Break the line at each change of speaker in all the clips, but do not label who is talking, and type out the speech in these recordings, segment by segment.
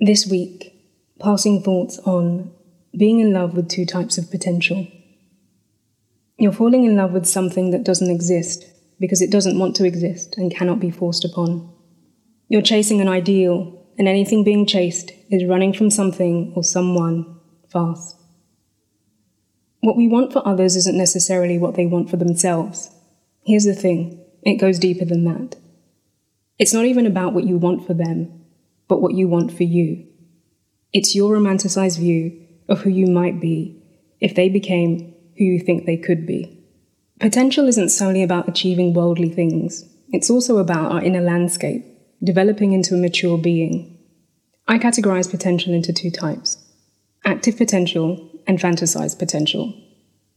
This week, passing thoughts on being in love with two types of potential. You're falling in love with something that doesn't exist because it doesn't want to exist and cannot be forced upon. You're chasing an ideal, and anything being chased is running from something or someone fast. What we want for others isn't necessarily what they want for themselves. Here's the thing it goes deeper than that. It's not even about what you want for them, but what you want for you. It's your romanticized view of who you might be if they became who you think they could be. Potential isn't solely about achieving worldly things, it's also about our inner landscape, developing into a mature being. I categorize potential into two types active potential and fantasized potential.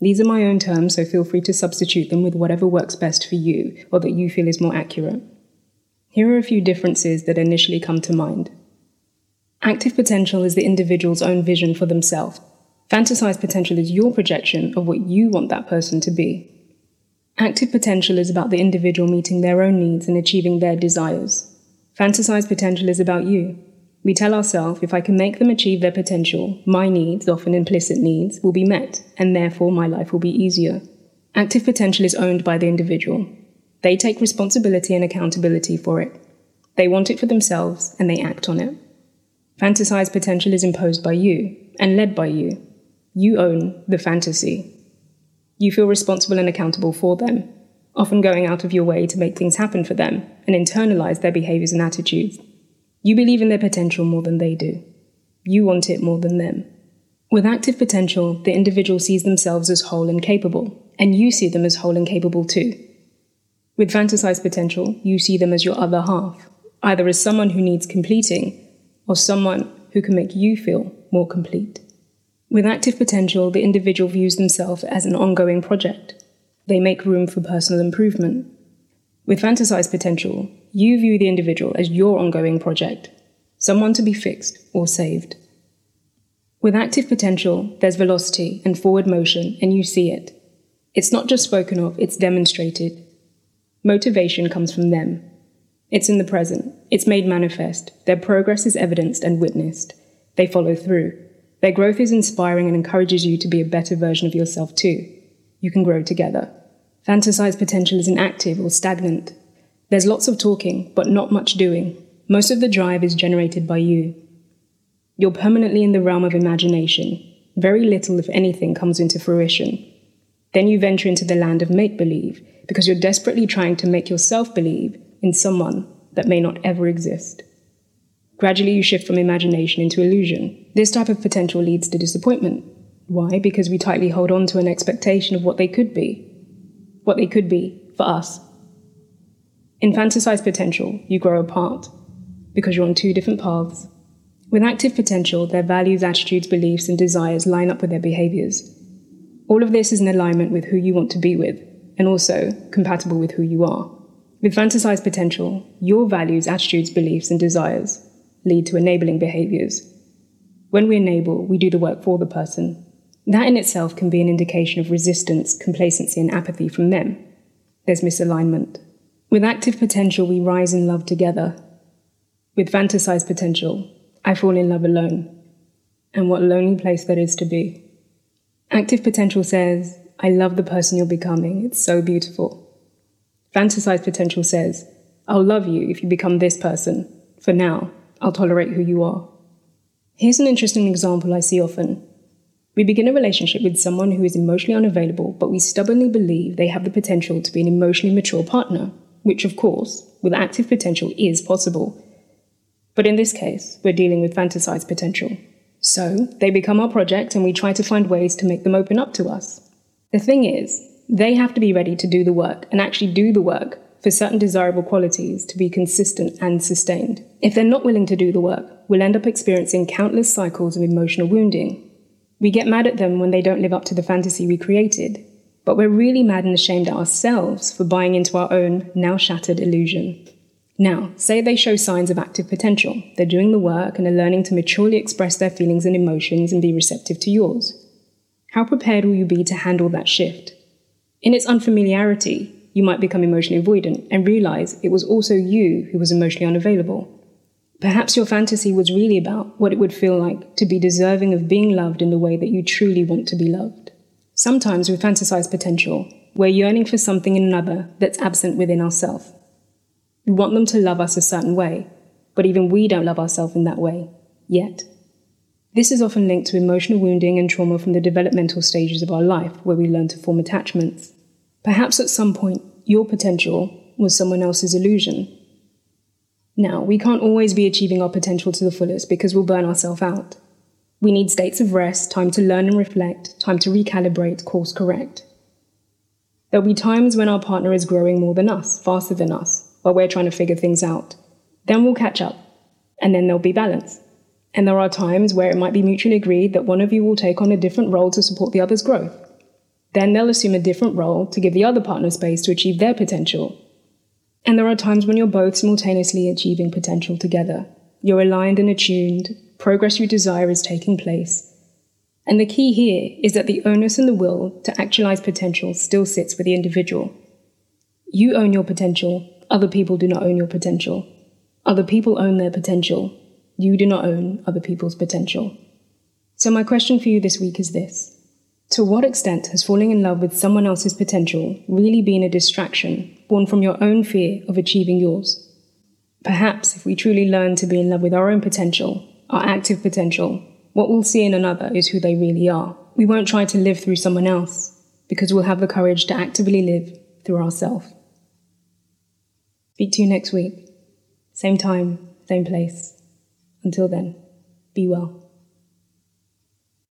These are my own terms, so feel free to substitute them with whatever works best for you or that you feel is more accurate. Here are a few differences that initially come to mind. Active potential is the individual's own vision for themselves. Fantasized potential is your projection of what you want that person to be. Active potential is about the individual meeting their own needs and achieving their desires. Fantasized potential is about you. We tell ourselves if I can make them achieve their potential, my needs, often implicit needs, will be met, and therefore my life will be easier. Active potential is owned by the individual. They take responsibility and accountability for it. They want it for themselves and they act on it. Fantasized potential is imposed by you and led by you. You own the fantasy. You feel responsible and accountable for them, often going out of your way to make things happen for them and internalize their behaviors and attitudes. You believe in their potential more than they do. You want it more than them. With active potential, the individual sees themselves as whole and capable, and you see them as whole and capable too. With fantasized potential, you see them as your other half, either as someone who needs completing or someone who can make you feel more complete. With active potential, the individual views themselves as an ongoing project. They make room for personal improvement. With fantasized potential, you view the individual as your ongoing project, someone to be fixed or saved. With active potential, there's velocity and forward motion, and you see it. It's not just spoken of, it's demonstrated. Motivation comes from them. It's in the present. It's made manifest. Their progress is evidenced and witnessed. They follow through. Their growth is inspiring and encourages you to be a better version of yourself too. You can grow together. Fantasized potential is inactive or stagnant. There's lots of talking, but not much doing. Most of the drive is generated by you. You're permanently in the realm of imagination. Very little, if anything, comes into fruition. Then you venture into the land of make believe, because you're desperately trying to make yourself believe in someone that may not ever exist. Gradually, you shift from imagination into illusion. This type of potential leads to disappointment. Why? Because we tightly hold on to an expectation of what they could be. What they could be for us. In fantasized potential, you grow apart because you're on two different paths. With active potential, their values, attitudes, beliefs, and desires line up with their behaviors. All of this is in alignment with who you want to be with, and also compatible with who you are. With fantasized potential, your values, attitudes, beliefs, and desires lead to enabling behaviors. When we enable, we do the work for the person. That in itself can be an indication of resistance, complacency, and apathy from them. There's misalignment. With active potential, we rise in love together. With fantasized potential, I fall in love alone. And what lonely place that is to be. Active potential says, I love the person you're becoming. It's so beautiful. Fantasized potential says, I'll love you if you become this person. For now, I'll tolerate who you are. Here's an interesting example I see often. We begin a relationship with someone who is emotionally unavailable, but we stubbornly believe they have the potential to be an emotionally mature partner, which, of course, with active potential is possible. But in this case, we're dealing with fantasized potential. So, they become our project and we try to find ways to make them open up to us. The thing is, they have to be ready to do the work and actually do the work for certain desirable qualities to be consistent and sustained. If they're not willing to do the work, we'll end up experiencing countless cycles of emotional wounding. We get mad at them when they don't live up to the fantasy we created, but we're really mad and ashamed at ourselves for buying into our own now shattered illusion. Now, say they show signs of active potential. They're doing the work and are learning to maturely express their feelings and emotions and be receptive to yours. How prepared will you be to handle that shift? In its unfamiliarity, you might become emotionally avoidant and realize it was also you who was emotionally unavailable. Perhaps your fantasy was really about what it would feel like to be deserving of being loved in the way that you truly want to be loved. Sometimes we fantasize potential. We're yearning for something in another that's absent within ourselves. We want them to love us a certain way, but even we don't love ourselves in that way, yet. This is often linked to emotional wounding and trauma from the developmental stages of our life where we learn to form attachments. Perhaps at some point, your potential was someone else's illusion. Now, we can't always be achieving our potential to the fullest because we'll burn ourselves out. We need states of rest, time to learn and reflect, time to recalibrate, course correct. There'll be times when our partner is growing more than us, faster than us, while we're trying to figure things out. Then we'll catch up, and then there'll be balance. And there are times where it might be mutually agreed that one of you will take on a different role to support the other's growth. Then they'll assume a different role to give the other partner space to achieve their potential. And there are times when you're both simultaneously achieving potential together. You're aligned and attuned, progress you desire is taking place. And the key here is that the onus and the will to actualize potential still sits with the individual. You own your potential, other people do not own your potential. Other people own their potential. You do not own other people's potential. So, my question for you this week is this To what extent has falling in love with someone else's potential really been a distraction born from your own fear of achieving yours? Perhaps if we truly learn to be in love with our own potential, our active potential, what we'll see in another is who they really are. We won't try to live through someone else because we'll have the courage to actively live through ourselves. Speak to you next week. Same time, same place. Until then, be well.